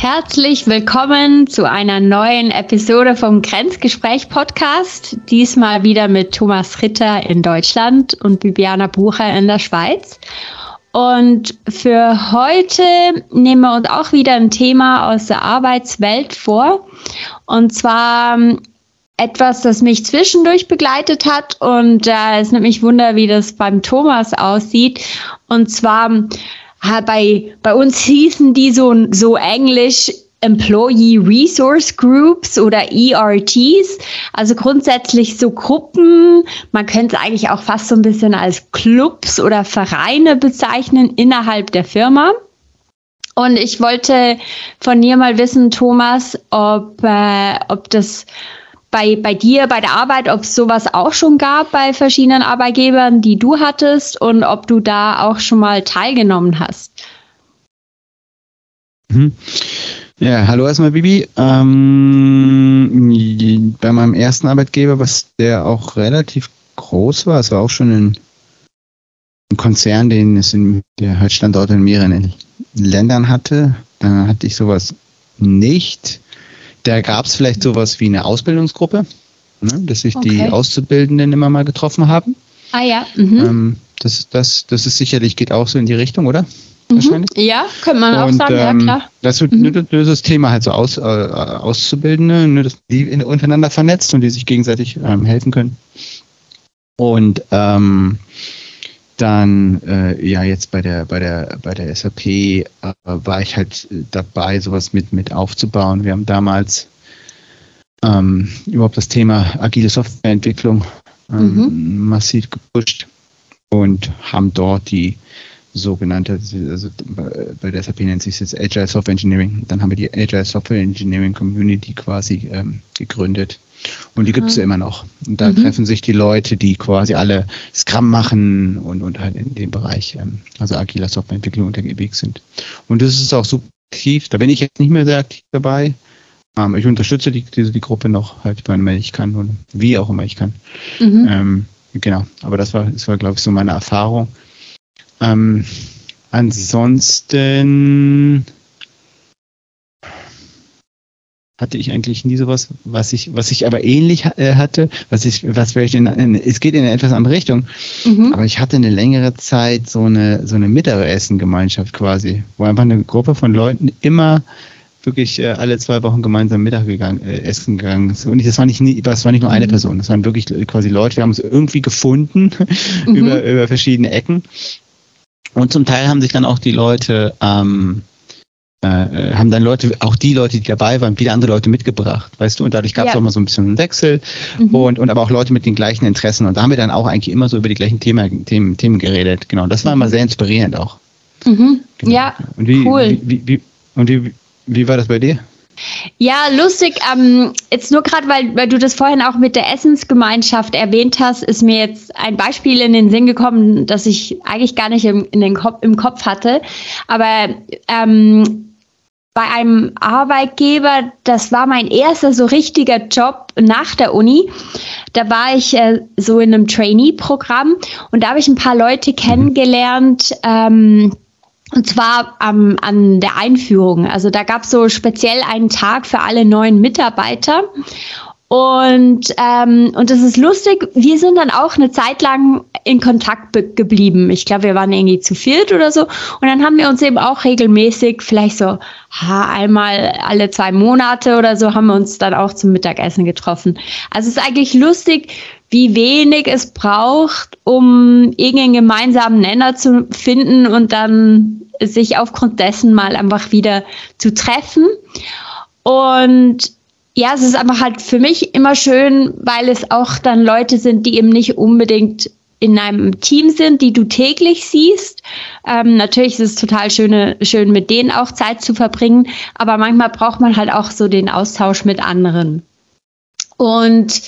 Herzlich willkommen zu einer neuen Episode vom Grenzgespräch Podcast. Diesmal wieder mit Thomas Ritter in Deutschland und Bibiana Bucher in der Schweiz. Und für heute nehmen wir uns auch wieder ein Thema aus der Arbeitswelt vor. Und zwar ähm, etwas, das mich zwischendurch begleitet hat. Und äh, es nimmt mich Wunder, wie das beim Thomas aussieht. Und zwar bei, bei uns hießen die so, so englisch Employee Resource Groups oder ERTs, also grundsätzlich so Gruppen, man könnte es eigentlich auch fast so ein bisschen als Clubs oder Vereine bezeichnen innerhalb der Firma. Und ich wollte von dir mal wissen, Thomas, ob, äh, ob das bei, bei dir, bei der Arbeit, ob es sowas auch schon gab bei verschiedenen Arbeitgebern, die du hattest und ob du da auch schon mal teilgenommen hast. Mhm. Ja, hallo erstmal, Bibi. Ähm, bei meinem ersten Arbeitgeber, was der auch relativ groß war, es war auch schon ein, ein Konzern, den es in, der halt in mehreren Ländern hatte, da hatte ich sowas nicht. Da gab es vielleicht sowas wie eine Ausbildungsgruppe, ne, dass sich okay. die Auszubildenden immer mal getroffen haben. Ah ja. Mhm. Ähm, das, das, das ist sicherlich, geht auch so in die Richtung, oder? Mhm. Wahrscheinlich. Ja, könnte man auch sagen, ähm, ja klar. Das wird mhm. das Thema halt so aus, äh, Auszubildende, ne, dass die untereinander vernetzt und die sich gegenseitig ähm, helfen können. Und ähm, dann äh, ja jetzt bei der bei der bei der SAP äh, war ich halt dabei, sowas mit mit aufzubauen. Wir haben damals ähm, überhaupt das Thema agile Softwareentwicklung ähm, mhm. massiv gepusht und haben dort die sogenannte, also bei der SAP nennt sich es jetzt Agile Software Engineering. Dann haben wir die Agile Software Engineering Community quasi ähm, gegründet. Und die gibt es ja immer noch. Und da mhm. treffen sich die Leute, die quasi alle Scrum machen und, und halt in dem Bereich, ähm, also agiler Softwareentwicklung unterwegs sind. Und das ist auch super aktiv. Da bin ich jetzt nicht mehr sehr aktiv dabei. Ähm, ich unterstütze die, diese, die Gruppe noch, halt, wenn ich kann und wie auch immer ich kann. Mhm. Ähm, genau. Aber das war, das war, glaube ich, so meine Erfahrung. Ähm, ansonsten hatte ich eigentlich nie sowas, was ich, was ich aber ähnlich äh, hatte, was ich, was vielleicht in, in, es geht in eine etwas andere Richtung. Mhm. Aber ich hatte eine längere Zeit so eine, so eine Mittagessengemeinschaft quasi, wo einfach eine Gruppe von Leuten immer wirklich äh, alle zwei Wochen gemeinsam Mittag gegangen, äh, essen gegangen. So, und das war nicht, nie, das war nicht nur eine mhm. Person, das waren wirklich quasi Leute, wir haben uns irgendwie gefunden mhm. über, über verschiedene Ecken. Und zum Teil haben sich dann auch die Leute ähm, äh, haben dann Leute, auch die Leute, die dabei waren, wieder andere Leute mitgebracht, weißt du, und dadurch gab es ja. auch mal so ein bisschen einen Wechsel mhm. und, und aber auch Leute mit den gleichen Interessen und da haben wir dann auch eigentlich immer so über die gleichen Themen, Themen, Themen geredet, genau, das war immer sehr inspirierend auch. Mhm. Genau. Ja, und wie, cool. Wie, wie, und wie, wie war das bei dir? Ja, lustig. Ähm, jetzt nur gerade, weil, weil du das vorhin auch mit der Essensgemeinschaft erwähnt hast, ist mir jetzt ein Beispiel in den Sinn gekommen, das ich eigentlich gar nicht im, in den Kopf, im Kopf hatte. Aber ähm, bei einem Arbeitgeber, das war mein erster so richtiger Job nach der Uni. Da war ich äh, so in einem Trainee-Programm und da habe ich ein paar Leute kennengelernt. Ähm, und zwar ähm, an der Einführung. Also da gab es so speziell einen Tag für alle neuen Mitarbeiter. Und, ähm, und das ist lustig, wir sind dann auch eine Zeit lang in Kontakt geblieben. Ich glaube, wir waren irgendwie zu viert oder so. Und dann haben wir uns eben auch regelmäßig, vielleicht so ha, einmal alle zwei Monate oder so, haben wir uns dann auch zum Mittagessen getroffen. Also es ist eigentlich lustig, wie wenig es braucht, um irgendeinen gemeinsamen Nenner zu finden und dann sich aufgrund dessen mal einfach wieder zu treffen. Und ja, es ist einfach halt für mich immer schön, weil es auch dann Leute sind, die eben nicht unbedingt in einem Team sind, die du täglich siehst. Ähm, natürlich ist es total schöne, schön, mit denen auch Zeit zu verbringen, aber manchmal braucht man halt auch so den Austausch mit anderen. Und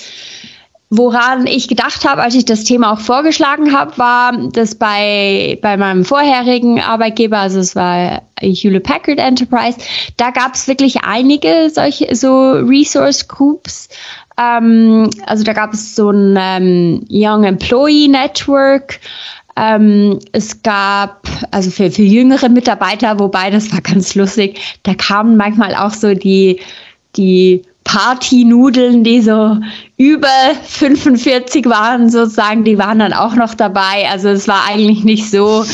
Woran ich gedacht habe, als ich das Thema auch vorgeschlagen habe, war, dass bei, bei meinem vorherigen Arbeitgeber, also es war Hewlett Packard Enterprise, da gab es wirklich einige solche so Resource Groups. Ähm, also da gab es so ein ähm, Young Employee Network. Ähm, es gab, also für, für jüngere Mitarbeiter, wobei das war ganz lustig, da kamen manchmal auch so die, die Partynudeln, die so über 45 waren, sozusagen, die waren dann auch noch dabei. Also es war eigentlich nicht so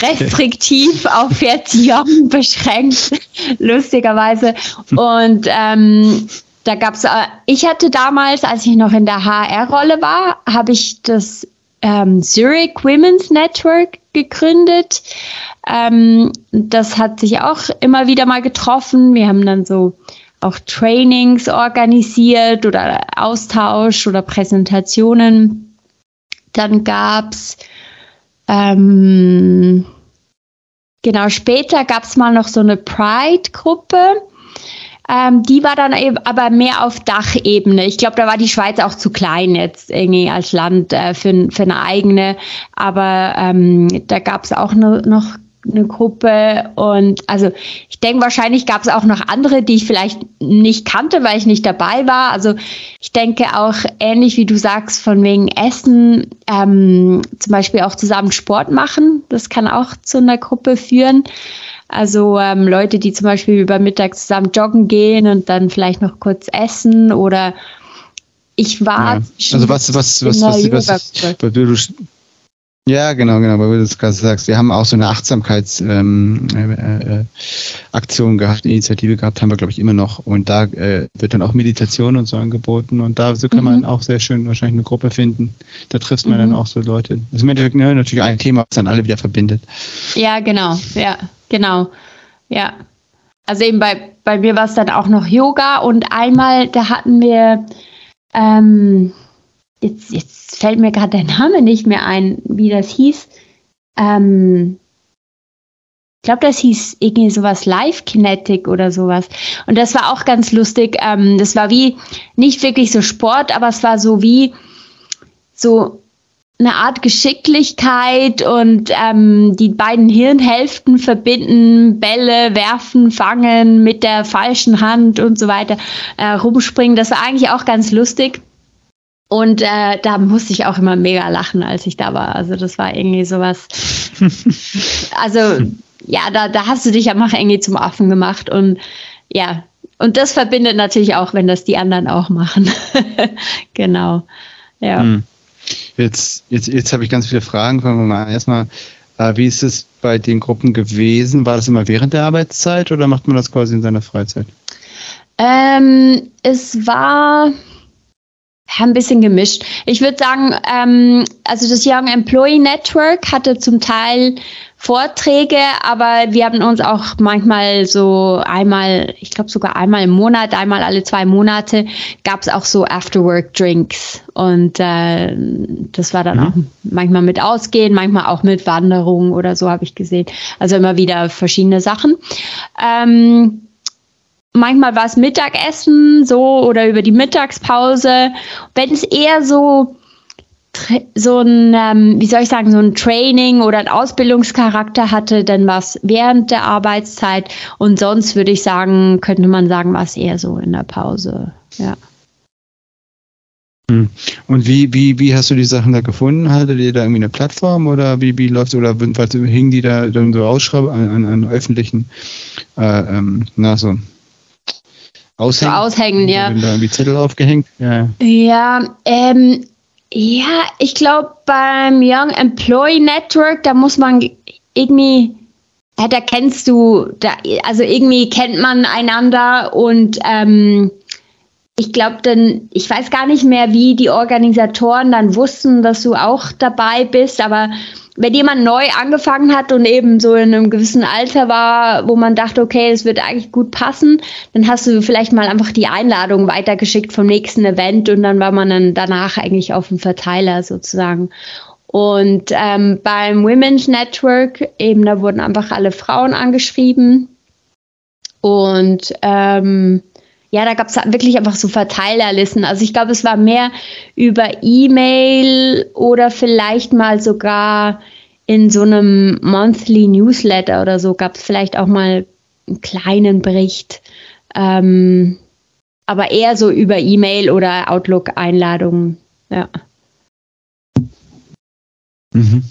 restriktiv auf 40 Jahre beschränkt, lustigerweise. Und ähm, da gab es, äh, ich hatte damals, als ich noch in der HR-Rolle war, habe ich das ähm, Zurich Women's Network gegründet. Ähm, das hat sich auch immer wieder mal getroffen. Wir haben dann so auch Trainings organisiert oder Austausch oder Präsentationen. Dann gab's ähm, genau später gab es mal noch so eine Pride-Gruppe. Ähm, die war dann eben aber mehr auf Dachebene. Ich glaube, da war die Schweiz auch zu klein jetzt irgendwie als Land äh, für, für eine eigene. Aber ähm, da gab es auch ne, noch eine Gruppe und also ich denke, wahrscheinlich gab es auch noch andere, die ich vielleicht nicht kannte, weil ich nicht dabei war. Also ich denke auch ähnlich wie du sagst, von wegen Essen, ähm, zum Beispiel auch zusammen Sport machen, das kann auch zu einer Gruppe führen. Also ähm, Leute, die zum Beispiel über Mittag zusammen joggen gehen und dann vielleicht noch kurz essen oder ich war. Ja. Also was, was, was, was, was, was, was du, ja, genau, genau, weil du das gerade sagst. Wir haben auch so eine Achtsamkeitsaktion ähm, äh, äh, Aktion gehabt, Initiative gehabt, haben wir, glaube ich, immer noch. Und da äh, wird dann auch Meditation und so angeboten. Und da so kann mhm. man auch sehr schön wahrscheinlich eine Gruppe finden. Da trifft man mhm. dann auch so Leute. Das ist im Endeffekt ne, natürlich ein Thema, was dann alle wieder verbindet. Ja, genau, ja, genau. Ja. Also eben bei, bei mir war es dann auch noch Yoga und einmal, da hatten wir ähm, jetzt, jetzt fällt mir gerade der Name nicht mehr ein, wie das hieß. Ähm, ich glaube, das hieß irgendwie sowas Live Kinetic oder sowas. Und das war auch ganz lustig. Ähm, das war wie nicht wirklich so Sport, aber es war so wie so eine Art Geschicklichkeit und ähm, die beiden Hirnhälften verbinden, Bälle werfen, fangen mit der falschen Hand und so weiter, äh, rumspringen. Das war eigentlich auch ganz lustig. Und äh, da musste ich auch immer mega lachen, als ich da war. Also das war irgendwie sowas. also ja, da, da hast du dich einfach irgendwie zum Affen gemacht. Und ja, und das verbindet natürlich auch, wenn das die anderen auch machen. genau. Ja. Hm. Jetzt, jetzt, jetzt habe ich ganz viele Fragen. Fangen wir mal erstmal. Äh, wie ist es bei den Gruppen gewesen? War das immer während der Arbeitszeit oder macht man das quasi in seiner Freizeit? Ähm, es war ja, ein bisschen gemischt. Ich würde sagen, ähm, also das Young Employee Network hatte zum Teil Vorträge, aber wir haben uns auch manchmal so einmal, ich glaube sogar einmal im Monat, einmal alle zwei Monate, gab es auch so Afterwork-Drinks. Und äh, das war dann mhm. auch manchmal mit Ausgehen, manchmal auch mit Wanderung oder so, habe ich gesehen. Also immer wieder verschiedene Sachen. Ähm, manchmal war es Mittagessen so oder über die Mittagspause. Wenn es eher so so ein, ähm, wie soll ich sagen, so ein Training oder ein Ausbildungscharakter hatte, dann war es während der Arbeitszeit und sonst würde ich sagen, könnte man sagen, war es eher so in der Pause, ja. Hm. Und wie, wie, wie hast du die Sachen da gefunden? Hattet ihr da irgendwie eine Plattform oder wie, wie läuft oder hingen die da dann so Ausschreibungen an, an, an öffentlichen, äh, ähm, na so, Aushängen? So aushängen, ja. Da irgendwie Zettel aufgehängt? Ja, ja, ähm, ja ich glaube beim Young Employee Network, da muss man irgendwie, ja, da kennst du, da, also irgendwie kennt man einander und ähm, ich glaube dann, ich weiß gar nicht mehr, wie die Organisatoren dann wussten, dass du auch dabei bist, aber wenn jemand neu angefangen hat und eben so in einem gewissen Alter war, wo man dachte, okay, das wird eigentlich gut passen, dann hast du vielleicht mal einfach die Einladung weitergeschickt vom nächsten Event und dann war man dann danach eigentlich auf dem Verteiler sozusagen. Und ähm, beim Women's Network eben, da wurden einfach alle Frauen angeschrieben und ähm, ja, da gab es wirklich einfach so Verteilerlisten. Also ich glaube, es war mehr über E-Mail oder vielleicht mal sogar in so einem Monthly Newsletter oder so gab es vielleicht auch mal einen kleinen Bericht. Ähm, aber eher so über E-Mail oder Outlook-Einladungen. Ja. Mhm.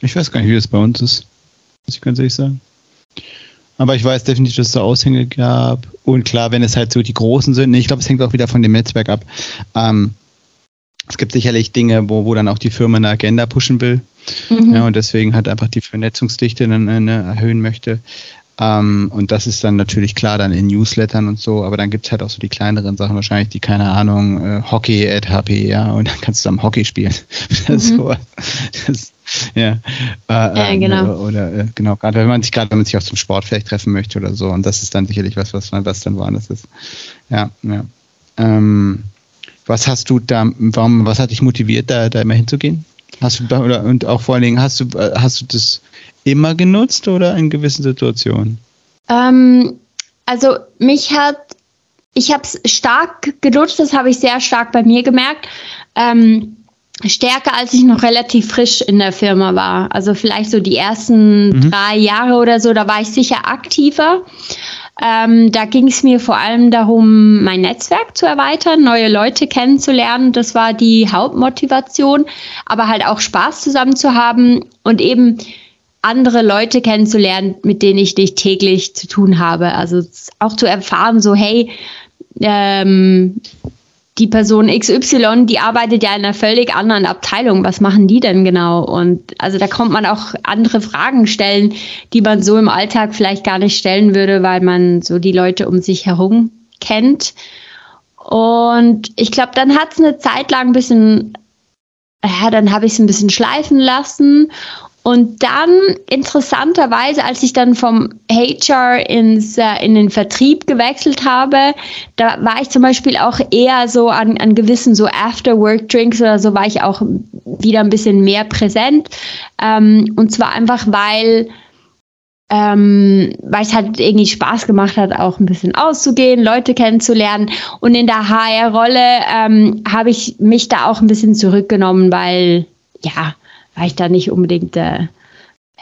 Ich weiß gar nicht, wie das bei uns ist. Muss ich ganz ehrlich sagen. Aber ich weiß definitiv, dass es da Aushänge gab. Und klar, wenn es halt so die großen sind, ich glaube, es hängt auch wieder von dem Netzwerk ab. Ähm, es gibt sicherlich Dinge, wo, wo dann auch die Firma eine Agenda pushen will. Mhm. Ja, und deswegen halt einfach die Vernetzungsdichte dann äh, ne, erhöhen möchte. Ähm, und das ist dann natürlich klar dann in Newslettern und so, aber dann gibt es halt auch so die kleineren Sachen, wahrscheinlich die, keine Ahnung, äh, Hockey at HP, ja, und dann kannst du am Hockey spielen. Mhm. so, das, ja, äh, ähm, genau. Oder, oder äh, genau, gerade wenn man sich gerade, wenn man sich auch zum Sport vielleicht treffen möchte oder so, und das ist dann sicherlich was, was, was dann woanders ist. Ja, ja. Ähm, was hast du da, warum, was hat dich motiviert, da, da immer hinzugehen? Hast du oder und auch vor allen Dingen, hast du, äh, hast du das immer genutzt oder in gewissen Situationen? Ähm, also mich hat, ich habe es stark genutzt, das habe ich sehr stark bei mir gemerkt. Ähm, stärker, als ich noch relativ frisch in der Firma war. Also vielleicht so die ersten mhm. drei Jahre oder so, da war ich sicher aktiver. Ähm, da ging es mir vor allem darum, mein Netzwerk zu erweitern, neue Leute kennenzulernen. Das war die Hauptmotivation, aber halt auch Spaß zusammen zu haben und eben andere Leute kennenzulernen, mit denen ich nicht täglich zu tun habe. Also auch zu erfahren, so hey, ähm, die Person XY, die arbeitet ja in einer völlig anderen Abteilung. Was machen die denn genau? Und also da kommt man auch andere Fragen stellen, die man so im Alltag vielleicht gar nicht stellen würde, weil man so die Leute um sich herum kennt. Und ich glaube, dann hat es eine Zeit lang ein bisschen, ja, dann habe ich es ein bisschen schleifen lassen und dann interessanterweise, als ich dann vom HR ins, äh, in den Vertrieb gewechselt habe, da war ich zum Beispiel auch eher so an, an gewissen so After-Work-Drinks oder so war ich auch wieder ein bisschen mehr präsent. Ähm, und zwar einfach, weil ähm, weil es halt irgendwie Spaß gemacht hat, auch ein bisschen auszugehen, Leute kennenzulernen. Und in der HR-Rolle ähm, habe ich mich da auch ein bisschen zurückgenommen, weil ja, war ich da nicht unbedingt, äh,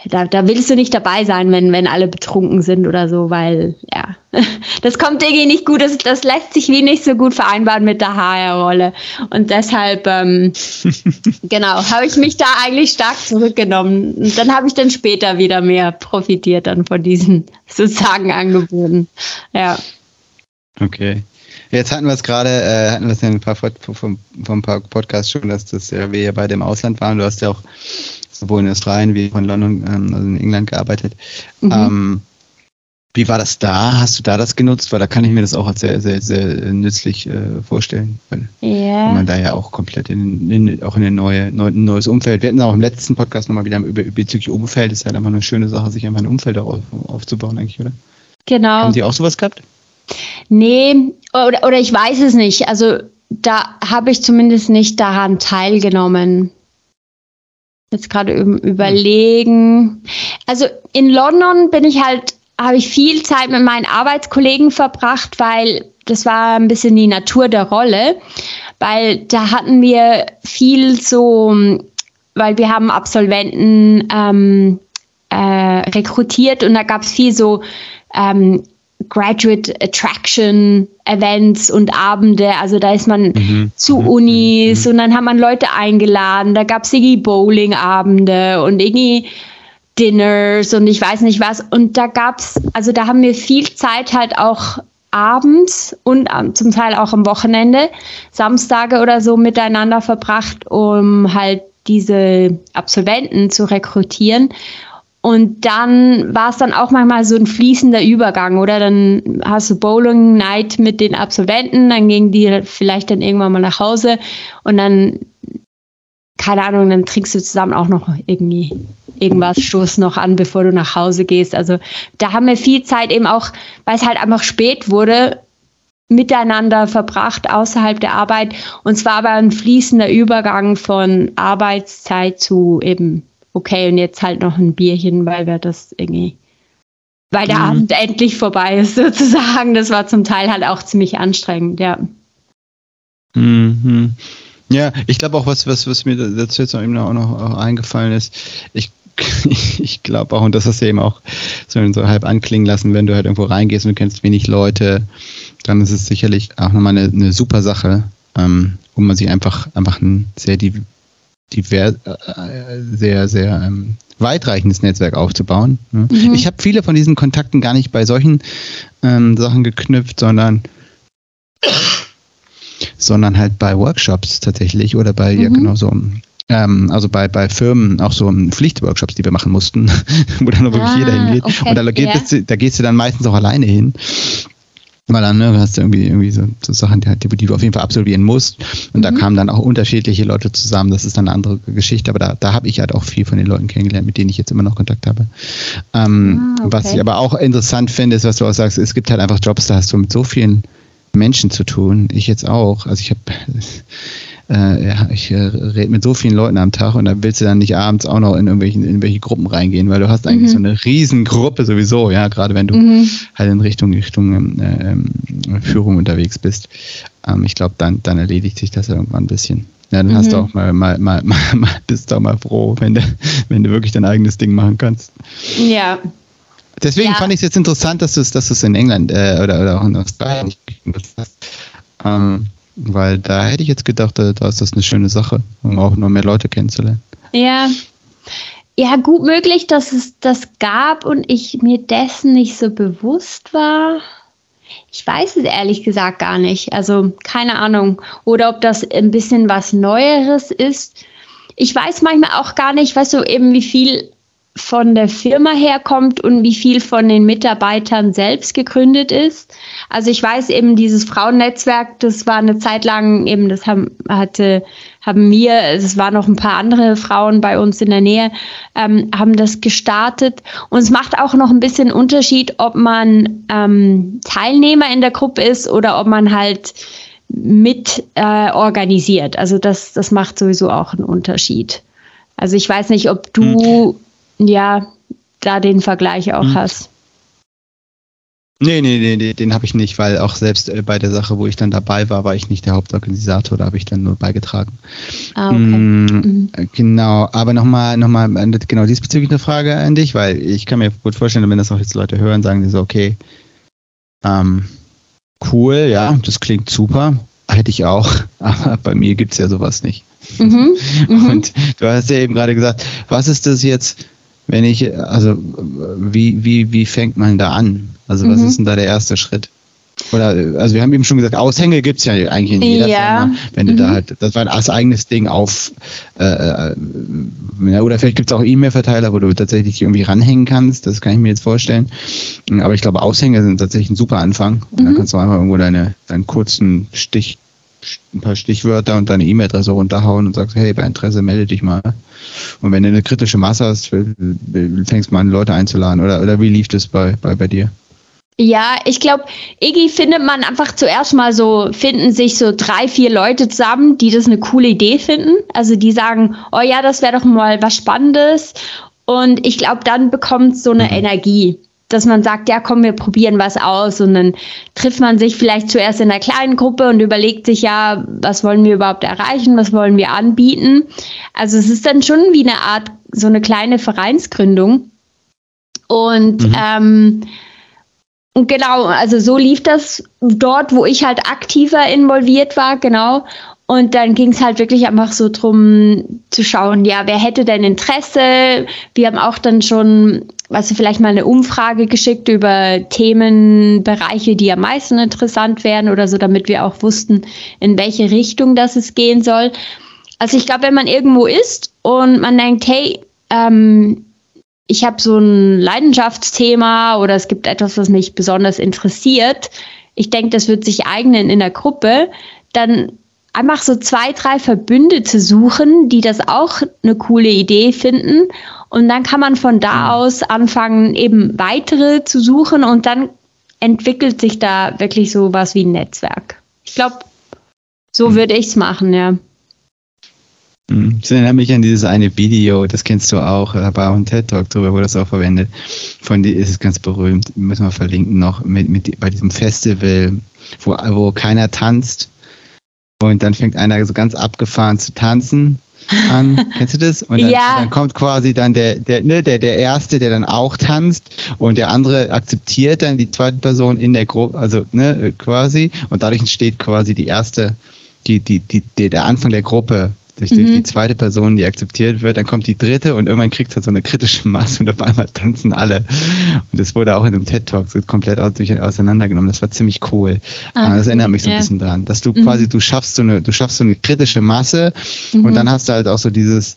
da, da willst du nicht dabei sein, wenn, wenn alle betrunken sind oder so, weil, ja, das kommt irgendwie nicht gut, das, das lässt sich wie nicht so gut vereinbaren mit der HR-Rolle. Und deshalb, ähm, genau, habe ich mich da eigentlich stark zurückgenommen. Und dann habe ich dann später wieder mehr profitiert dann von diesen sozusagen Angeboten. Ja. Okay. Jetzt hatten wir es gerade, äh, hatten wir es in ein paar, vom, vom paar Podcasts schon, dass das ja, wir ja beide im Ausland waren. Du hast ja auch sowohl in Australien wie auch in London, ähm, also in England gearbeitet. Mhm. Ähm, wie war das da? Hast du da das genutzt? Weil da kann ich mir das auch als sehr, sehr, sehr nützlich äh, vorstellen. Weil yeah. man da ja auch komplett in, in, auch in ein neue, neu, neues Umfeld. Wir hatten auch im letzten Podcast nochmal wieder über, bezüglich Umfeld. Das ist halt einfach eine schöne Sache, sich einfach ein Umfeld auf, aufzubauen, eigentlich, oder? Genau. Haben die auch sowas gehabt? Nee, oder, oder ich weiß es nicht. Also da habe ich zumindest nicht daran teilgenommen. Jetzt gerade überlegen. Also in London bin ich halt, habe ich viel Zeit mit meinen Arbeitskollegen verbracht, weil das war ein bisschen die Natur der Rolle, weil da hatten wir viel so, weil wir haben Absolventen ähm, äh, rekrutiert und da gab es viel so ähm, Graduate Attraction Events und Abende. Also da ist man mhm. zu mhm. Unis mhm. und dann hat man Leute eingeladen. Da gab es irgendwie Bowling-Abende und irgendwie Dinners und ich weiß nicht was. Und da gab es, also da haben wir viel Zeit halt auch abends und zum Teil auch am Wochenende, Samstage oder so miteinander verbracht, um halt diese Absolventen zu rekrutieren. Und dann war es dann auch manchmal so ein fließender Übergang, oder? Dann hast du Bowling Night mit den Absolventen, dann gingen die vielleicht dann irgendwann mal nach Hause und dann, keine Ahnung, dann trinkst du zusammen auch noch irgendwie irgendwas, stoß noch an, bevor du nach Hause gehst. Also da haben wir viel Zeit eben auch, weil es halt einfach spät wurde, miteinander verbracht außerhalb der Arbeit. Und zwar aber ein fließender Übergang von Arbeitszeit zu eben okay, und jetzt halt noch ein Bierchen, weil wir das irgendwie, weil der mhm. Abend endlich vorbei ist, sozusagen. Das war zum Teil halt auch ziemlich anstrengend, ja. Mhm. Ja, ich glaube auch, was, was, was mir dazu jetzt auch eben auch noch auch eingefallen ist, ich ich glaube auch, und das hast du eben auch so, so halb anklingen lassen, wenn du halt irgendwo reingehst und du kennst wenig Leute, dann ist es sicherlich auch nochmal eine, eine super Sache, ähm, wo man sich einfach, einfach ein sehr divers, äh, sehr, sehr ähm, weitreichendes Netzwerk aufzubauen. Ne? Mhm. Ich habe viele von diesen Kontakten gar nicht bei solchen ähm, Sachen geknüpft, sondern sondern halt bei Workshops tatsächlich oder bei, mhm. ja genau so, ähm, also bei, bei Firmen auch so Pflichtworkshops, die wir machen mussten, wo dann wirklich ah, jeder hingeht. Okay. Und da, geht yeah. es, da gehst du dann meistens auch alleine hin. Weil dann ne, hast du irgendwie, irgendwie so, so Sachen, die, die, du auf jeden Fall absolvieren musst. Und mhm. da kamen dann auch unterschiedliche Leute zusammen. Das ist dann eine andere Geschichte. Aber da, da habe ich halt auch viel von den Leuten kennengelernt, mit denen ich jetzt immer noch Kontakt habe. Ähm, ah, okay. Was ich aber auch interessant finde, ist, was du auch sagst, es gibt halt einfach Jobs, da hast du mit so vielen Menschen zu tun. Ich jetzt auch. Also ich habe äh, ja, ich äh, rede mit so vielen Leuten am Tag und da willst du dann nicht abends auch noch in irgendwelchen in irgendwelche Gruppen reingehen, weil du hast eigentlich mhm. so eine Riesengruppe sowieso, ja, gerade wenn du mhm. halt in Richtung Richtung ähm, äh, Führung unterwegs bist. Ähm, ich glaube, dann, dann erledigt sich das irgendwann ein bisschen. Ja, dann mhm. hast du mhm. auch mal, mal, mal, mal, bist du auch mal froh, wenn du, wenn du wirklich dein eigenes Ding machen kannst. Ja, Deswegen ja. fand ich es jetzt interessant, dass du es dass in England äh, oder, oder auch in Australien nicht hast. Ähm, weil da hätte ich jetzt gedacht, da, da ist das eine schöne Sache, um auch noch mehr Leute kennenzulernen. Ja. Ja, gut möglich, dass es das gab und ich mir dessen nicht so bewusst war. Ich weiß es ehrlich gesagt gar nicht. Also keine Ahnung. Oder ob das ein bisschen was Neueres ist. Ich weiß manchmal auch gar nicht, weißt du, eben wie viel von der Firma herkommt und wie viel von den Mitarbeitern selbst gegründet ist. Also ich weiß eben, dieses Frauennetzwerk, das war eine Zeit lang eben, das haben, hatte, haben wir, es waren noch ein paar andere Frauen bei uns in der Nähe, ähm, haben das gestartet. Und es macht auch noch ein bisschen Unterschied, ob man ähm, Teilnehmer in der Gruppe ist oder ob man halt mit äh, organisiert. Also das, das macht sowieso auch einen Unterschied. Also ich weiß nicht, ob du hm ja, da den Vergleich auch hm. hast. Nee, nee, nee, nee den habe ich nicht, weil auch selbst äh, bei der Sache, wo ich dann dabei war, war ich nicht der Hauptorganisator, da habe ich dann nur beigetragen. Ah, okay. Mm, mhm. Genau, aber nochmal, nochmal, äh, genau diesbezüglich eine Frage an dich, weil ich kann mir gut vorstellen, wenn das auch jetzt Leute hören, sagen die so, okay, ähm, cool, ja, das klingt super, hätte ich auch, aber bei mir gibt es ja sowas nicht. Mhm, mhm, Und du hast ja eben gerade gesagt, was ist das jetzt, wenn ich, also wie, wie, wie fängt man da an? Also was mhm. ist denn da der erste Schritt? Oder, also wir haben eben schon gesagt, Aushänge gibt es ja eigentlich in jeder ja. Firma. Wenn mhm. du da mhm. halt, das war ein eigenes Ding auf, äh, äh, ja, oder vielleicht gibt es auch E-Mail-Verteiler, wo du tatsächlich irgendwie ranhängen kannst, das kann ich mir jetzt vorstellen. Aber ich glaube, Aushänge sind tatsächlich ein super Anfang. Und mhm. dann kannst du einfach irgendwo deine, deinen kurzen Stich ein paar Stichwörter und deine E-Mail-Adresse runterhauen und sagst, hey, bei Interesse melde dich mal. Und wenn du eine kritische Masse hast, fängst du mal an, Leute einzuladen. Oder, oder wie lief das bei, bei, bei dir? Ja, ich glaube, Iggy findet man einfach zuerst mal so, finden sich so drei, vier Leute zusammen, die das eine coole Idee finden. Also die sagen, oh ja, das wäre doch mal was Spannendes. Und ich glaube, dann bekommt so eine mhm. Energie dass man sagt, ja, komm, wir probieren was aus und dann trifft man sich vielleicht zuerst in einer kleinen Gruppe und überlegt sich ja, was wollen wir überhaupt erreichen, was wollen wir anbieten. Also es ist dann schon wie eine Art, so eine kleine Vereinsgründung. Und mhm. ähm, und genau, also so lief das dort, wo ich halt aktiver involviert war, genau. Und dann ging es halt wirklich einfach so drum zu schauen, ja, wer hätte denn Interesse? Wir haben auch dann schon du, vielleicht mal eine Umfrage geschickt über Themenbereiche, die am meisten interessant wären oder so, damit wir auch wussten, in welche Richtung das es gehen soll. Also ich glaube, wenn man irgendwo ist und man denkt, hey, ähm, ich habe so ein Leidenschaftsthema oder es gibt etwas, was mich besonders interessiert, ich denke, das wird sich eignen in der Gruppe, dann einfach so zwei, drei Verbündete suchen, die das auch eine coole Idee finden und dann kann man von da aus anfangen, eben weitere zu suchen und dann entwickelt sich da wirklich so was wie ein Netzwerk. Ich glaube, so mhm. würde ich es machen, ja. Hm. Ich erinnere mich an dieses eine Video, das kennst du auch, da war auch ein TED Talk drüber, wo das auch verwendet. Von dir ist es ganz berühmt, müssen wir verlinken noch, mit, mit, bei diesem Festival, wo, wo keiner tanzt. Und dann fängt einer so ganz abgefahren zu tanzen an. Kennst du das? Und dann, ja. dann kommt quasi dann der, der, ne, der, der Erste, der dann auch tanzt und der andere akzeptiert dann die zweite Person in der Gruppe, also ne, quasi. Und dadurch entsteht quasi die erste, die, die, die, die, der Anfang der Gruppe durch, mhm. die zweite Person, die akzeptiert wird, dann kommt die dritte und irgendwann kriegt es halt so eine kritische Masse und auf einmal tanzen alle. Und das wurde auch in einem TED-Talk so komplett auseinandergenommen. Das war ziemlich cool. Ah, das erinnert mich so ein bisschen dran, dass du mhm. quasi, du schaffst so eine, du schaffst so eine kritische Masse mhm. und dann hast du halt auch so dieses,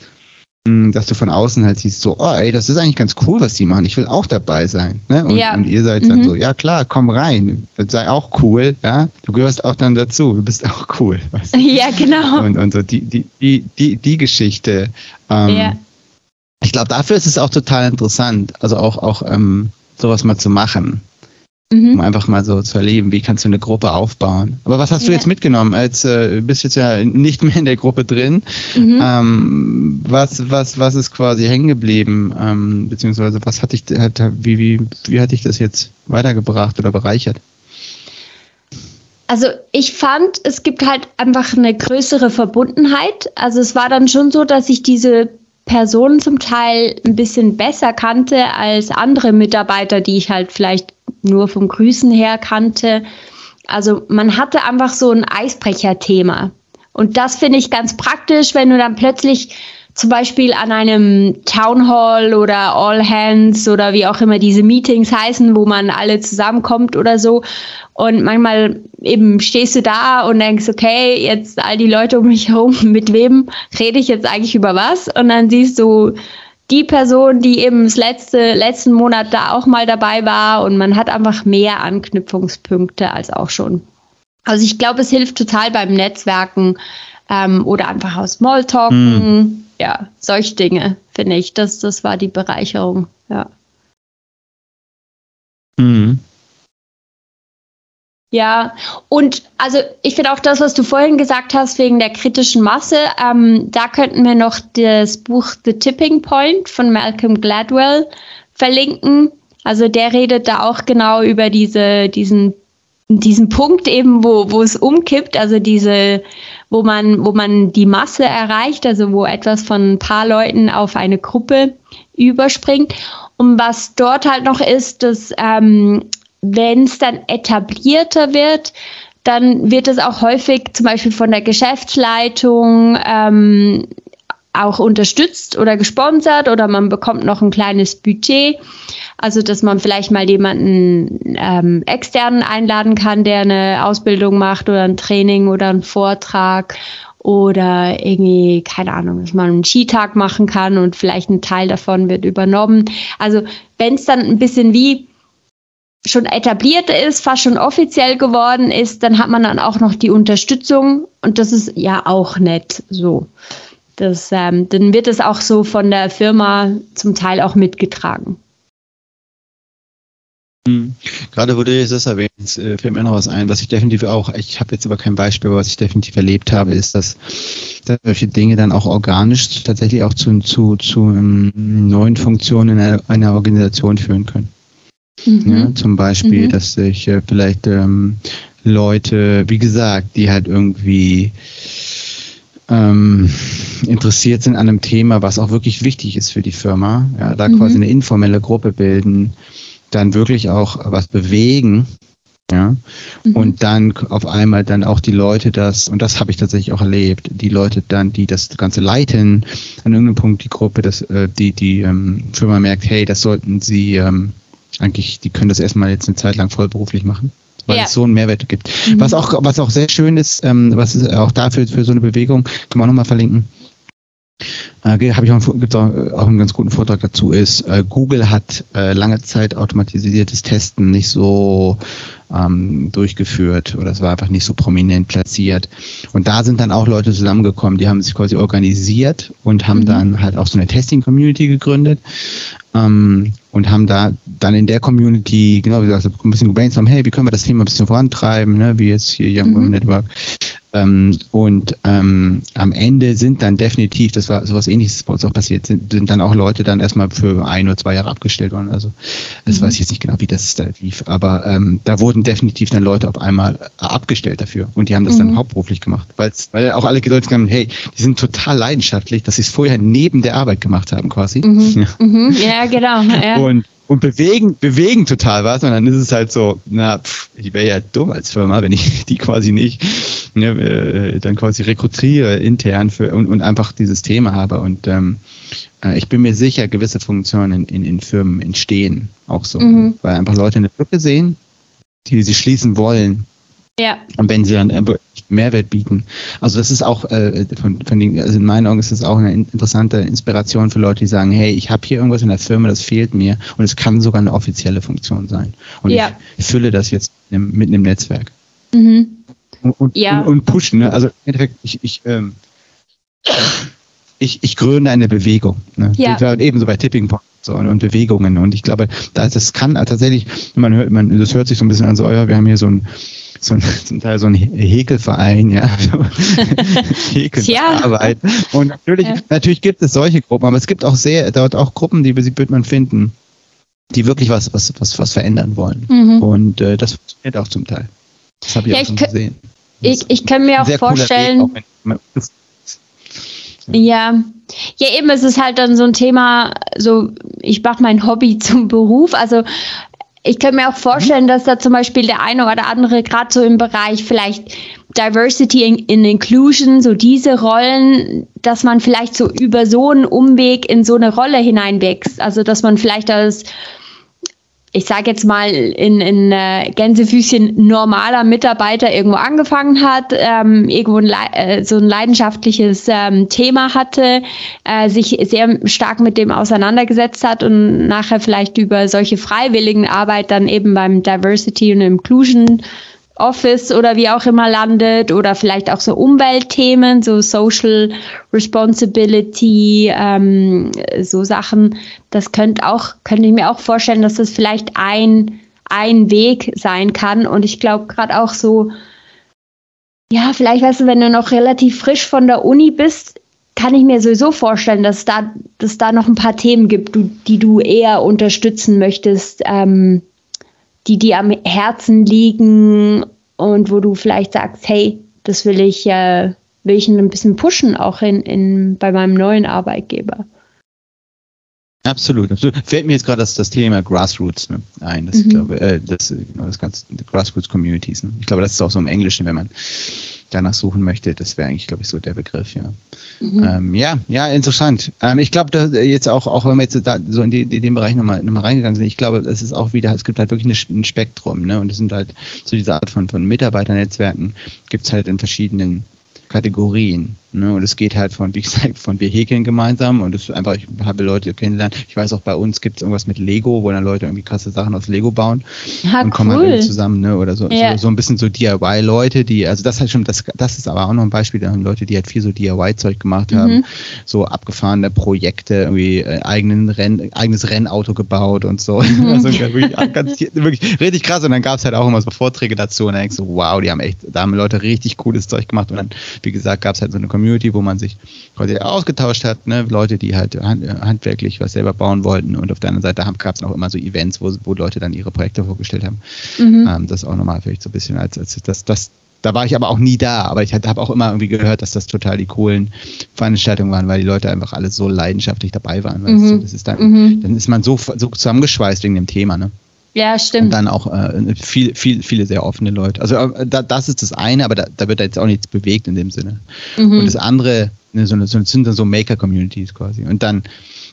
dass du von außen halt siehst, so, oh ey, das ist eigentlich ganz cool, was die machen. Ich will auch dabei sein. Ne? Und, ja. und ihr seid mhm. dann so, ja klar, komm rein. Sei auch cool, ja. Du gehörst auch dann dazu, du bist auch cool. Weißt du? Ja, genau. Und, und so die, die, die, die, die Geschichte. Ähm, ja. Ich glaube, dafür ist es auch total interessant, also auch, auch ähm, sowas mal zu machen. Mhm. Um einfach mal so zu erleben, wie kannst du eine Gruppe aufbauen. Aber was hast ja. du jetzt mitgenommen? Als äh, bist jetzt ja nicht mehr in der Gruppe drin. Mhm. Ähm, was, was, was ist quasi hängen geblieben? Ähm, beziehungsweise was hat dich, hat, wie, wie, wie hat dich das jetzt weitergebracht oder bereichert? Also ich fand, es gibt halt einfach eine größere Verbundenheit. Also es war dann schon so, dass ich diese Personen zum Teil ein bisschen besser kannte als andere Mitarbeiter, die ich halt vielleicht nur vom Grüßen her kannte. Also man hatte einfach so ein Eisbrecher-Thema. Und das finde ich ganz praktisch, wenn du dann plötzlich zum Beispiel an einem Town Hall oder All Hands oder wie auch immer diese Meetings heißen, wo man alle zusammenkommt oder so. Und manchmal eben stehst du da und denkst, okay, jetzt all die Leute um mich herum, mit wem rede ich jetzt eigentlich über was? Und dann siehst du die Person, die eben das letzte, letzten Monat da auch mal dabei war und man hat einfach mehr Anknüpfungspunkte als auch schon. Also ich glaube, es hilft total beim Netzwerken ähm, oder einfach aus Smalltalken. Mhm. Ja, solche Dinge, finde ich. Das, das war die Bereicherung, ja. Mhm. Ja, und also ich finde auch das, was du vorhin gesagt hast, wegen der kritischen Masse, ähm, da könnten wir noch das Buch The Tipping Point von Malcolm Gladwell verlinken. Also der redet da auch genau über diese, diesen, diesen Punkt eben, wo, wo es umkippt, also diese, wo man, wo man die Masse erreicht, also wo etwas von ein paar Leuten auf eine Gruppe überspringt. Und was dort halt noch ist, dass ähm, wenn es dann etablierter wird, dann wird es auch häufig zum Beispiel von der Geschäftsleitung ähm, auch unterstützt oder gesponsert oder man bekommt noch ein kleines Budget. Also, dass man vielleicht mal jemanden ähm, externen einladen kann, der eine Ausbildung macht oder ein Training oder einen Vortrag oder irgendwie, keine Ahnung, dass man einen Skitag machen kann und vielleicht ein Teil davon wird übernommen. Also, wenn es dann ein bisschen wie schon etabliert ist, fast schon offiziell geworden ist, dann hat man dann auch noch die Unterstützung und das ist ja auch nett so. Das, ähm, dann wird es auch so von der Firma zum Teil auch mitgetragen. Hm. Gerade wo du jetzt das erwähnst, äh, fällt mir noch was ein, was ich definitiv auch, ich habe jetzt aber kein Beispiel, aber was ich definitiv erlebt habe, ist, dass, dass solche Dinge dann auch organisch tatsächlich auch zu, zu, zu ähm, neuen Funktionen in einer Organisation führen können. Mhm. Ja, zum Beispiel, mhm. dass sich äh, vielleicht ähm, Leute, wie gesagt, die halt irgendwie ähm, interessiert sind an einem Thema, was auch wirklich wichtig ist für die Firma, ja, da mhm. quasi eine informelle Gruppe bilden, dann wirklich auch was bewegen, ja, mhm. und dann auf einmal dann auch die Leute das, und das habe ich tatsächlich auch erlebt, die Leute dann, die das Ganze leiten, an irgendeinem Punkt die Gruppe, das, äh, die, die ähm, Firma merkt, hey, das sollten sie ähm, eigentlich, die können das erstmal jetzt eine Zeit lang vollberuflich machen weil ja. es so einen Mehrwert gibt. Mhm. Was auch, was auch sehr schön ist, ähm, was ist auch dafür für so eine Bewegung, können wir auch nochmal verlinken. Äh, habe ich auch, gibt's auch, auch einen ganz guten Vortrag dazu, ist, äh, Google hat äh, lange Zeit automatisiertes Testen nicht so ähm, durchgeführt oder es war einfach nicht so prominent platziert. Und da sind dann auch Leute zusammengekommen, die haben sich quasi organisiert und haben mhm. dann halt auch so eine Testing-Community gegründet ähm, und haben da dann in der Community, genau wie gesagt, ein bisschen gebrainstormt, hey, wie können wir das Thema ein bisschen vorantreiben, ne, wie jetzt hier Young mhm. Women Network. Ähm, und ähm, am Ende sind dann definitiv, das war sowas ähnliches bei uns auch passiert, sind, sind dann auch Leute dann erstmal für ein oder zwei Jahre abgestellt worden. Also das mhm. weiß ich jetzt nicht genau, wie das da lief. Aber ähm, da wurden definitiv dann Leute auf einmal abgestellt dafür. Und die haben das mhm. dann hauptberuflich gemacht. Weil's, weil auch alle Leute haben, hey, die sind total leidenschaftlich, dass sie es vorher neben der Arbeit gemacht haben quasi. Mhm. Ja. Mhm. ja, genau. Ja. Und und bewegen, bewegen total was. Und dann ist es halt so, na, pff, ich wäre ja dumm als Firma, wenn ich die quasi nicht ne, äh, dann quasi rekrutiere intern für, und, und einfach dieses Thema habe. Und ähm, äh, ich bin mir sicher, gewisse Funktionen in, in, in Firmen entstehen auch so, mhm. weil einfach Leute eine Lücke sehen, die sie schließen wollen. Ja. Und wenn sie dann Mehrwert bieten. Also das ist auch äh, von, von den, also in meinen Augen ist das auch eine interessante Inspiration für Leute, die sagen, hey, ich habe hier irgendwas in der Firma, das fehlt mir und es kann sogar eine offizielle Funktion sein. Und ja. ich fülle das jetzt mit einem Netzwerk. Mhm. Und, und, ja. und, und pushen. Ne? Also im Endeffekt, ich, ich ähm, ich, ich gründe eine Bewegung. Ne? Ja. Ebenso bei Tipping Point so, und Bewegungen. Und ich glaube, das kann tatsächlich, man hört, man, das hört sich so ein bisschen an, so, oh ja, wir haben hier so ein, so ein, zum Teil so ein Häkelverein, ja. Häkelarbeit. Und natürlich, ja. natürlich gibt es solche Gruppen, aber es gibt auch sehr, dort auch Gruppen, die wird man finden, die wirklich was, was, was, was verändern wollen. Mhm. Und äh, das funktioniert auch zum Teil. Das habe ich ja, auch schon gesehen. Ich, ich kann mir auch vorstellen. Ja, ja, eben, es ist halt dann so ein Thema, so, ich mache mein Hobby zum Beruf. Also ich könnte mir auch vorstellen, mhm. dass da zum Beispiel der eine oder andere gerade so im Bereich vielleicht Diversity in, in, Inclusion, so diese Rollen, dass man vielleicht so über so einen Umweg in so eine Rolle hineinwächst. Also dass man vielleicht als ich sage jetzt mal, in, in äh, Gänsefüßchen normaler Mitarbeiter irgendwo angefangen hat, ähm, irgendwo ein, äh, so ein leidenschaftliches ähm, Thema hatte, äh, sich sehr stark mit dem auseinandergesetzt hat und nachher vielleicht über solche freiwilligen Arbeit dann eben beim Diversity und Inclusion Office oder wie auch immer landet oder vielleicht auch so Umweltthemen, so Social Responsibility, ähm, so Sachen. Das könnte auch, könnte ich mir auch vorstellen, dass das vielleicht ein, ein Weg sein kann. Und ich glaube gerade auch so, ja, vielleicht weißt du, wenn du noch relativ frisch von der Uni bist, kann ich mir sowieso vorstellen, dass da, dass da noch ein paar Themen gibt, du, die du eher unterstützen möchtest. Ähm, die dir am Herzen liegen und wo du vielleicht sagst, hey, das will ich, äh, will ich ein bisschen pushen, auch in, in, bei meinem neuen Arbeitgeber. Absolut, absolut. Fällt mir jetzt gerade das, das Thema Grassroots ne, ein. Das, mhm. glaube, äh, das, genau, das ganze Grassroots Communities. Ne? Ich glaube, das ist auch so im Englischen, wenn man danach suchen möchte. Das wäre eigentlich, glaube ich, so der Begriff, ja. Mhm. Ähm, ja, ja, interessant. Ähm, ich glaube, jetzt auch, auch wenn wir jetzt da so in, die, in den Bereich nochmal noch mal reingegangen sind, ich glaube, es ist auch wieder, es gibt halt wirklich ein Spektrum, ne? Und es sind halt so diese Art von, von Mitarbeiternetzwerken, gibt es halt in verschiedenen Kategorien. Ne? Und es geht halt von, wie gesagt, von wir häkeln gemeinsam und es ist einfach, ich habe Leute kennengelernt. Ich weiß auch bei uns gibt es irgendwas mit Lego, wo dann Leute irgendwie krasse Sachen aus Lego bauen ja, und kommen cool. halt zusammen, ne? Oder so, ja. so, so, ein bisschen so DIY-Leute, die, also das halt schon, das, das ist aber auch noch ein Beispiel, da haben Leute, die halt viel so DIY-Zeug gemacht haben, mhm. so abgefahrene Projekte, irgendwie äh, eigenen Renn, eigenes Rennauto gebaut und so. Mhm. also wirklich, ganz, wirklich richtig krass. Und dann gab es halt auch immer so Vorträge dazu und dann denkst du, wow, die haben echt, da haben Leute richtig cooles Zeug gemacht und dann, wie gesagt, gab es halt so eine Community, wo man sich quasi ausgetauscht hat, ne? Leute, die halt hand, handwerklich was selber bauen wollten und auf der anderen Seite gab es auch immer so Events, wo, wo Leute dann ihre Projekte vorgestellt haben. Mhm. Ähm, das auch nochmal vielleicht so ein bisschen als, als das, das, da war ich aber auch nie da, aber ich habe auch immer irgendwie gehört, dass das total die coolen Veranstaltungen waren, weil die Leute einfach alle so leidenschaftlich dabei waren. Mhm. Das ist dann, mhm. dann ist man so, so zusammengeschweißt wegen dem Thema, ne? Ja, stimmt. Und dann auch äh, viel, viel, viele sehr offene Leute. Also äh, da, das ist das eine, aber da, da wird jetzt auch nichts bewegt in dem Sinne. Mhm. Und das andere, ne, so, so, sind dann so Maker-Communities quasi. Und dann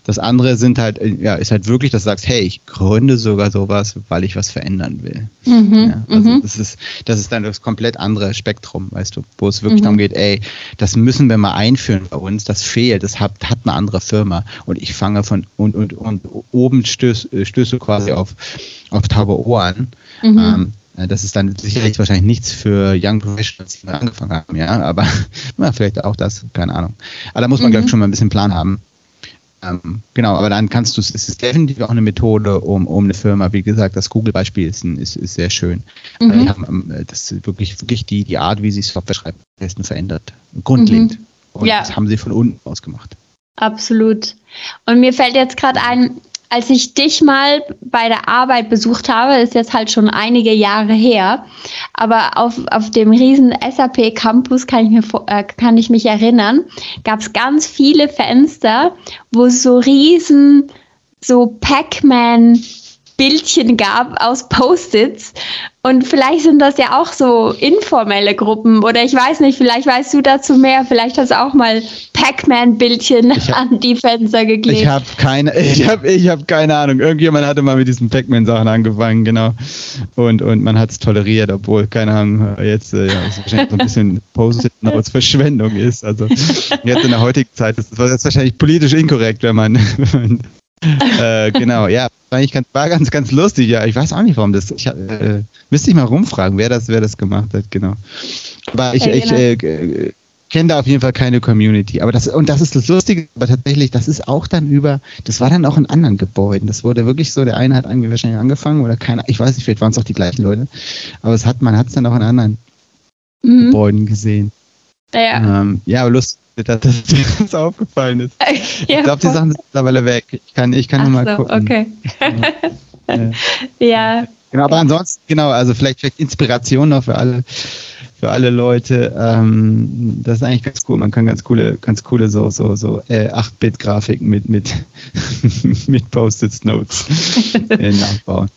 das andere sind halt, äh, ja, ist halt wirklich, dass du sagst, hey, ich gründe sogar sowas, weil ich was verändern will. Mhm, ja, also mhm. das ist, das ist dann das komplett andere Spektrum, weißt du, wo es wirklich mhm. darum geht, ey, das müssen wir mal einführen bei uns, das fehlt, das hat, hat eine andere Firma und ich fange von und, und, und oben stöß, äh, stöße quasi auf, auf taube Ohren. Mhm. Ähm, äh, das ist dann sicherlich wahrscheinlich nichts für Young Professionals, die angefangen haben, ja, aber na, vielleicht auch das, keine Ahnung. Aber da muss man, mhm. glaube ich, schon mal ein bisschen Plan haben. Ähm, genau, aber dann kannst du es, es ist definitiv auch eine Methode, um, um eine Firma, wie gesagt, das Google-Beispiel ist, ist, ist sehr schön. Mhm. Die haben, ähm, das ist wirklich, wirklich die, die Art, wie sie Software schreiben, verändert. Grundlegend. Mhm. Und ja. das haben sie von unten aus gemacht. Absolut. Und mir fällt jetzt gerade ein, als ich dich mal bei der Arbeit besucht habe, ist jetzt halt schon einige Jahre her, aber auf, auf dem riesen SAP Campus kann ich, mir, äh, kann ich mich erinnern, gab es ganz viele Fenster, wo so riesen, so Pac-Man Bildchen gab aus Post-its. Und vielleicht sind das ja auch so informelle Gruppen oder ich weiß nicht, vielleicht weißt du dazu mehr. Vielleicht hast du auch mal Pac-Man-Bildchen an die Fenster geklebt. Ich habe keine, ich habe, ich habe keine Ahnung. Irgendjemand hatte mal mit diesen Pac-Man-Sachen angefangen, genau. Und, und man hat es toleriert, obwohl, keine Ahnung, jetzt äh, ja, es wahrscheinlich so ein bisschen Post-it-Verschwendung ist. Also jetzt in der heutigen Zeit ist das wahrscheinlich politisch inkorrekt, wenn man, wenn man äh, genau, ja, war, ganz, war ganz, ganz lustig. Ja, ich weiß auch nicht, warum das. Ich, äh, müsste ich mal rumfragen, wer das, wer das gemacht hat, genau. Aber ich, ich äh, äh, kenne da auf jeden Fall keine Community. Aber das, und das ist das Lustige, aber tatsächlich, das ist auch dann über, das war dann auch in anderen Gebäuden. Das wurde wirklich so, der eine hat irgendwie wahrscheinlich angefangen oder keiner, ich weiß nicht, vielleicht waren es auch die gleichen Leute. Aber es hat, man hat es dann auch in anderen mhm. Gebäuden gesehen. Ja, ähm, ja aber lustig dass dir das aufgefallen ist. Ja, ich glaube, die Sachen sind mittlerweile weg. Ich kann, ich kann nur mal so, gucken. Okay. ja. ja. Genau, aber ansonsten, genau, also vielleicht, vielleicht Inspiration noch für alle, für alle Leute. Ähm, das ist eigentlich ganz cool. Man kann ganz coole, ganz coole so, so, so äh, 8-Bit-Grafiken mit, mit, mit Post-it-Notes äh, nachbauen.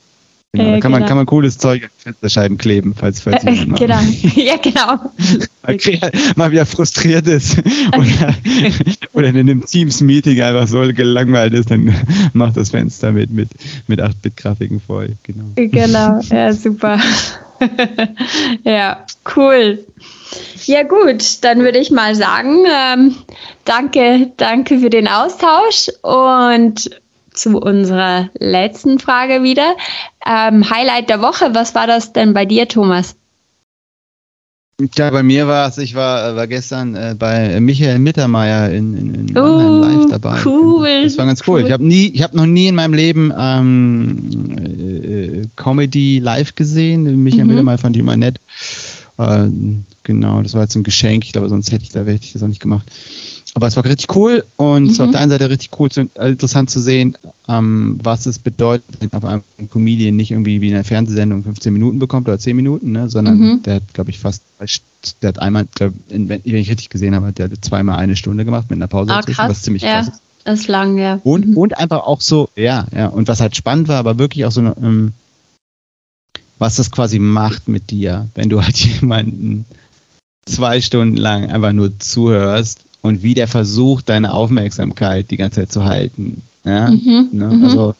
Genau, da kann, genau. man, kann man cooles Zeug an Fensterscheiben kleben, falls, falls äh, jemand Genau, ja genau. mal, mal wieder frustriert ist oder, oder in einem Teams-Meeting einfach so gelangweilt ist, dann macht das Fenster mit, mit, mit 8-Bit-Grafiken voll. Genau. genau, ja super. ja, cool. Ja gut, dann würde ich mal sagen, ähm, danke, danke für den Austausch und zu unserer letzten Frage wieder. Ähm, Highlight der Woche, was war das denn bei dir, Thomas? Ja, bei mir war es, ich war, war gestern äh, bei Michael Mittermeier in, in, in uh, live dabei. Cool. Das war ganz cool. cool. Ich habe nie, ich habe noch nie in meinem Leben ähm, äh, Comedy live gesehen. Michael mhm. Mittermeier fand ich immer nett. Äh, genau, das war jetzt ein Geschenk. Ich glaube, sonst hätte ich da hätte ich das auch nicht gemacht. Aber es war richtig cool und mhm. es war auf der einen Seite richtig cool, zu, äh, interessant zu sehen, ähm, was es bedeutet, wenn auf einem Comedian nicht irgendwie wie in einer Fernsehsendung 15 Minuten bekommt oder 10 Minuten, ne, sondern mhm. der hat, glaube ich, fast, der hat einmal, glaub, wenn ich richtig gesehen habe, der hat zweimal eine Stunde gemacht mit einer Pause ah, dazwischen, was ziemlich ja. krass ist. Das ist lang, ja. Und, mhm. und einfach auch so, ja, ja. Und was halt spannend war, aber wirklich auch so, ähm, was das quasi macht mit dir, wenn du halt jemanden zwei Stunden lang einfach nur zuhörst und wie der versucht, deine Aufmerksamkeit die ganze Zeit zu halten. Ja? Mhm, ne? Mhm. Also,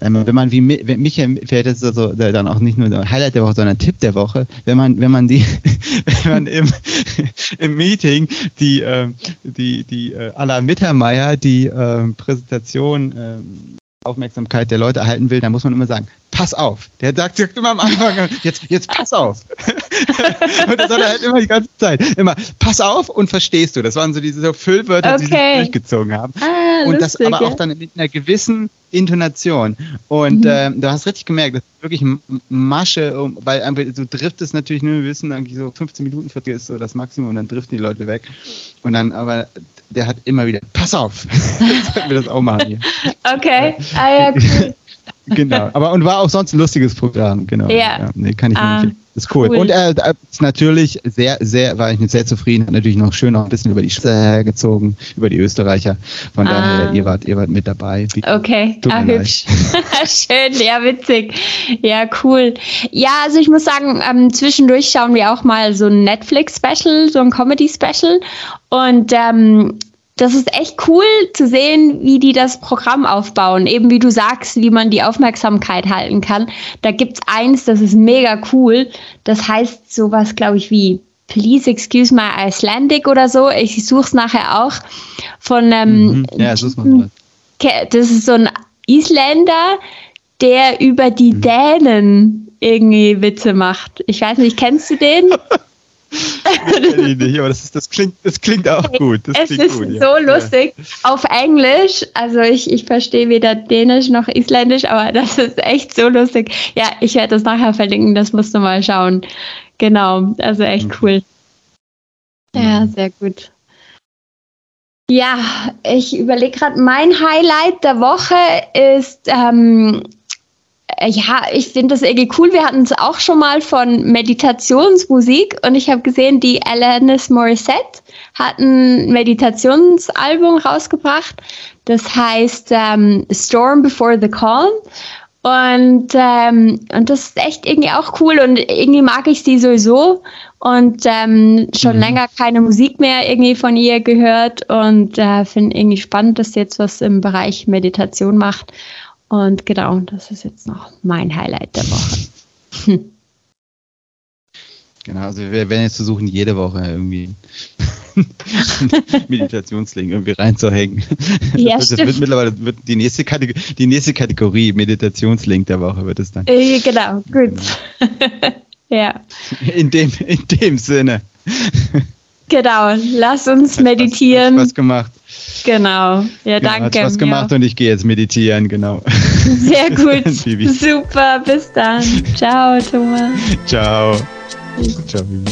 wenn man wie Michael, vielleicht ist das so, dann auch nicht nur der Highlight der Woche, sondern Tipp der Woche, wenn man, wenn man die, wenn man im, im Meeting die, äh, die, die, äh, Mittermeier die äh, Präsentation äh, Aufmerksamkeit der Leute erhalten will, dann muss man immer sagen, pass auf. Der sagt, sagt immer am Anfang, jetzt, jetzt pass auf. und das hat er halt immer die ganze Zeit. Immer, pass auf und verstehst du. Das waren so diese so Füllwörter, okay. die sich durchgezogen haben. Ah, und lustig, das aber auch dann mit einer gewissen Intonation. Und mhm. äh, du hast richtig gemerkt, das ist wirklich Masche, weil einfach, du driftest natürlich nur, wir wissen, eigentlich so 15 Minuten ist so das Maximum und dann driften die Leute weg. Und dann, aber der hat immer wieder, pass auf, sollten wir das auch machen hier. Okay, ah ja, cool. Genau, aber und war auch sonst ein lustiges Programm, genau. Ja. ja nee, kann ich ah, empfehlen. Ist cool. cool. Und er äh, ist natürlich sehr, sehr, war ich mit sehr zufrieden, hat natürlich noch schön noch ein bisschen über die Schweizer hergezogen, über die Österreicher. Von ah. daher, ihr wart, ihr wart mit dabei. Okay, ah, hübsch. schön, ja, witzig. Ja, cool. Ja, also ich muss sagen, ähm, zwischendurch schauen wir auch mal so ein Netflix-Special, so ein Comedy-Special. Und ähm, das ist echt cool zu sehen, wie die das Programm aufbauen. Eben wie du sagst, wie man die Aufmerksamkeit halten kann. Da gibt's eins, das ist mega cool. Das heißt sowas, glaube ich, wie Please excuse my Icelandic oder so. Ich suche es nachher auch von ähm, mhm. ja, such's mal. Das ist so ein Isländer, der über die mhm. Dänen irgendwie Witze macht. Ich weiß nicht, kennst du den? ich nicht, aber das, ist, das, klingt, das klingt auch gut. Das es ist gut, so ja. lustig. Auf Englisch, also ich, ich verstehe weder Dänisch noch Isländisch, aber das ist echt so lustig. Ja, ich werde das nachher verlinken, das musst du mal schauen. Genau, also echt mhm. cool. Ja, sehr gut. Ja, ich überlege gerade, mein Highlight der Woche ist ähm, äh, ja, ich finde das irgendwie cool. Wir hatten es auch schon mal von Meditationsmusik und ich habe gesehen, die Alanis Morissette hat ein Meditationsalbum rausgebracht. Das heißt ähm, Storm Before the Calm. Und, ähm, und das ist echt irgendwie auch cool und irgendwie mag ich sie sowieso und ähm, schon mhm. länger keine Musik mehr irgendwie von ihr gehört und äh, finde irgendwie spannend, dass sie jetzt was im Bereich Meditation macht. Und genau, das ist jetzt noch mein Highlight der Woche. Genau, also wir werden jetzt versuchen, jede Woche irgendwie Meditationslink irgendwie reinzuhängen. Ja, das, das wird mittlerweile wird die nächste Kategorie, die nächste Kategorie Meditationslink der Woche wird es dann. Äh, genau, gut. ja. In dem, in dem Sinne. Genau, lass uns meditieren. Hat Spaß gemacht. Genau, ja, genau, danke. Hat Spaß gemacht und ich gehe jetzt meditieren, genau. Sehr gut. Super, bis dann. Ciao, Thomas. Ciao. Ciao, Bibi.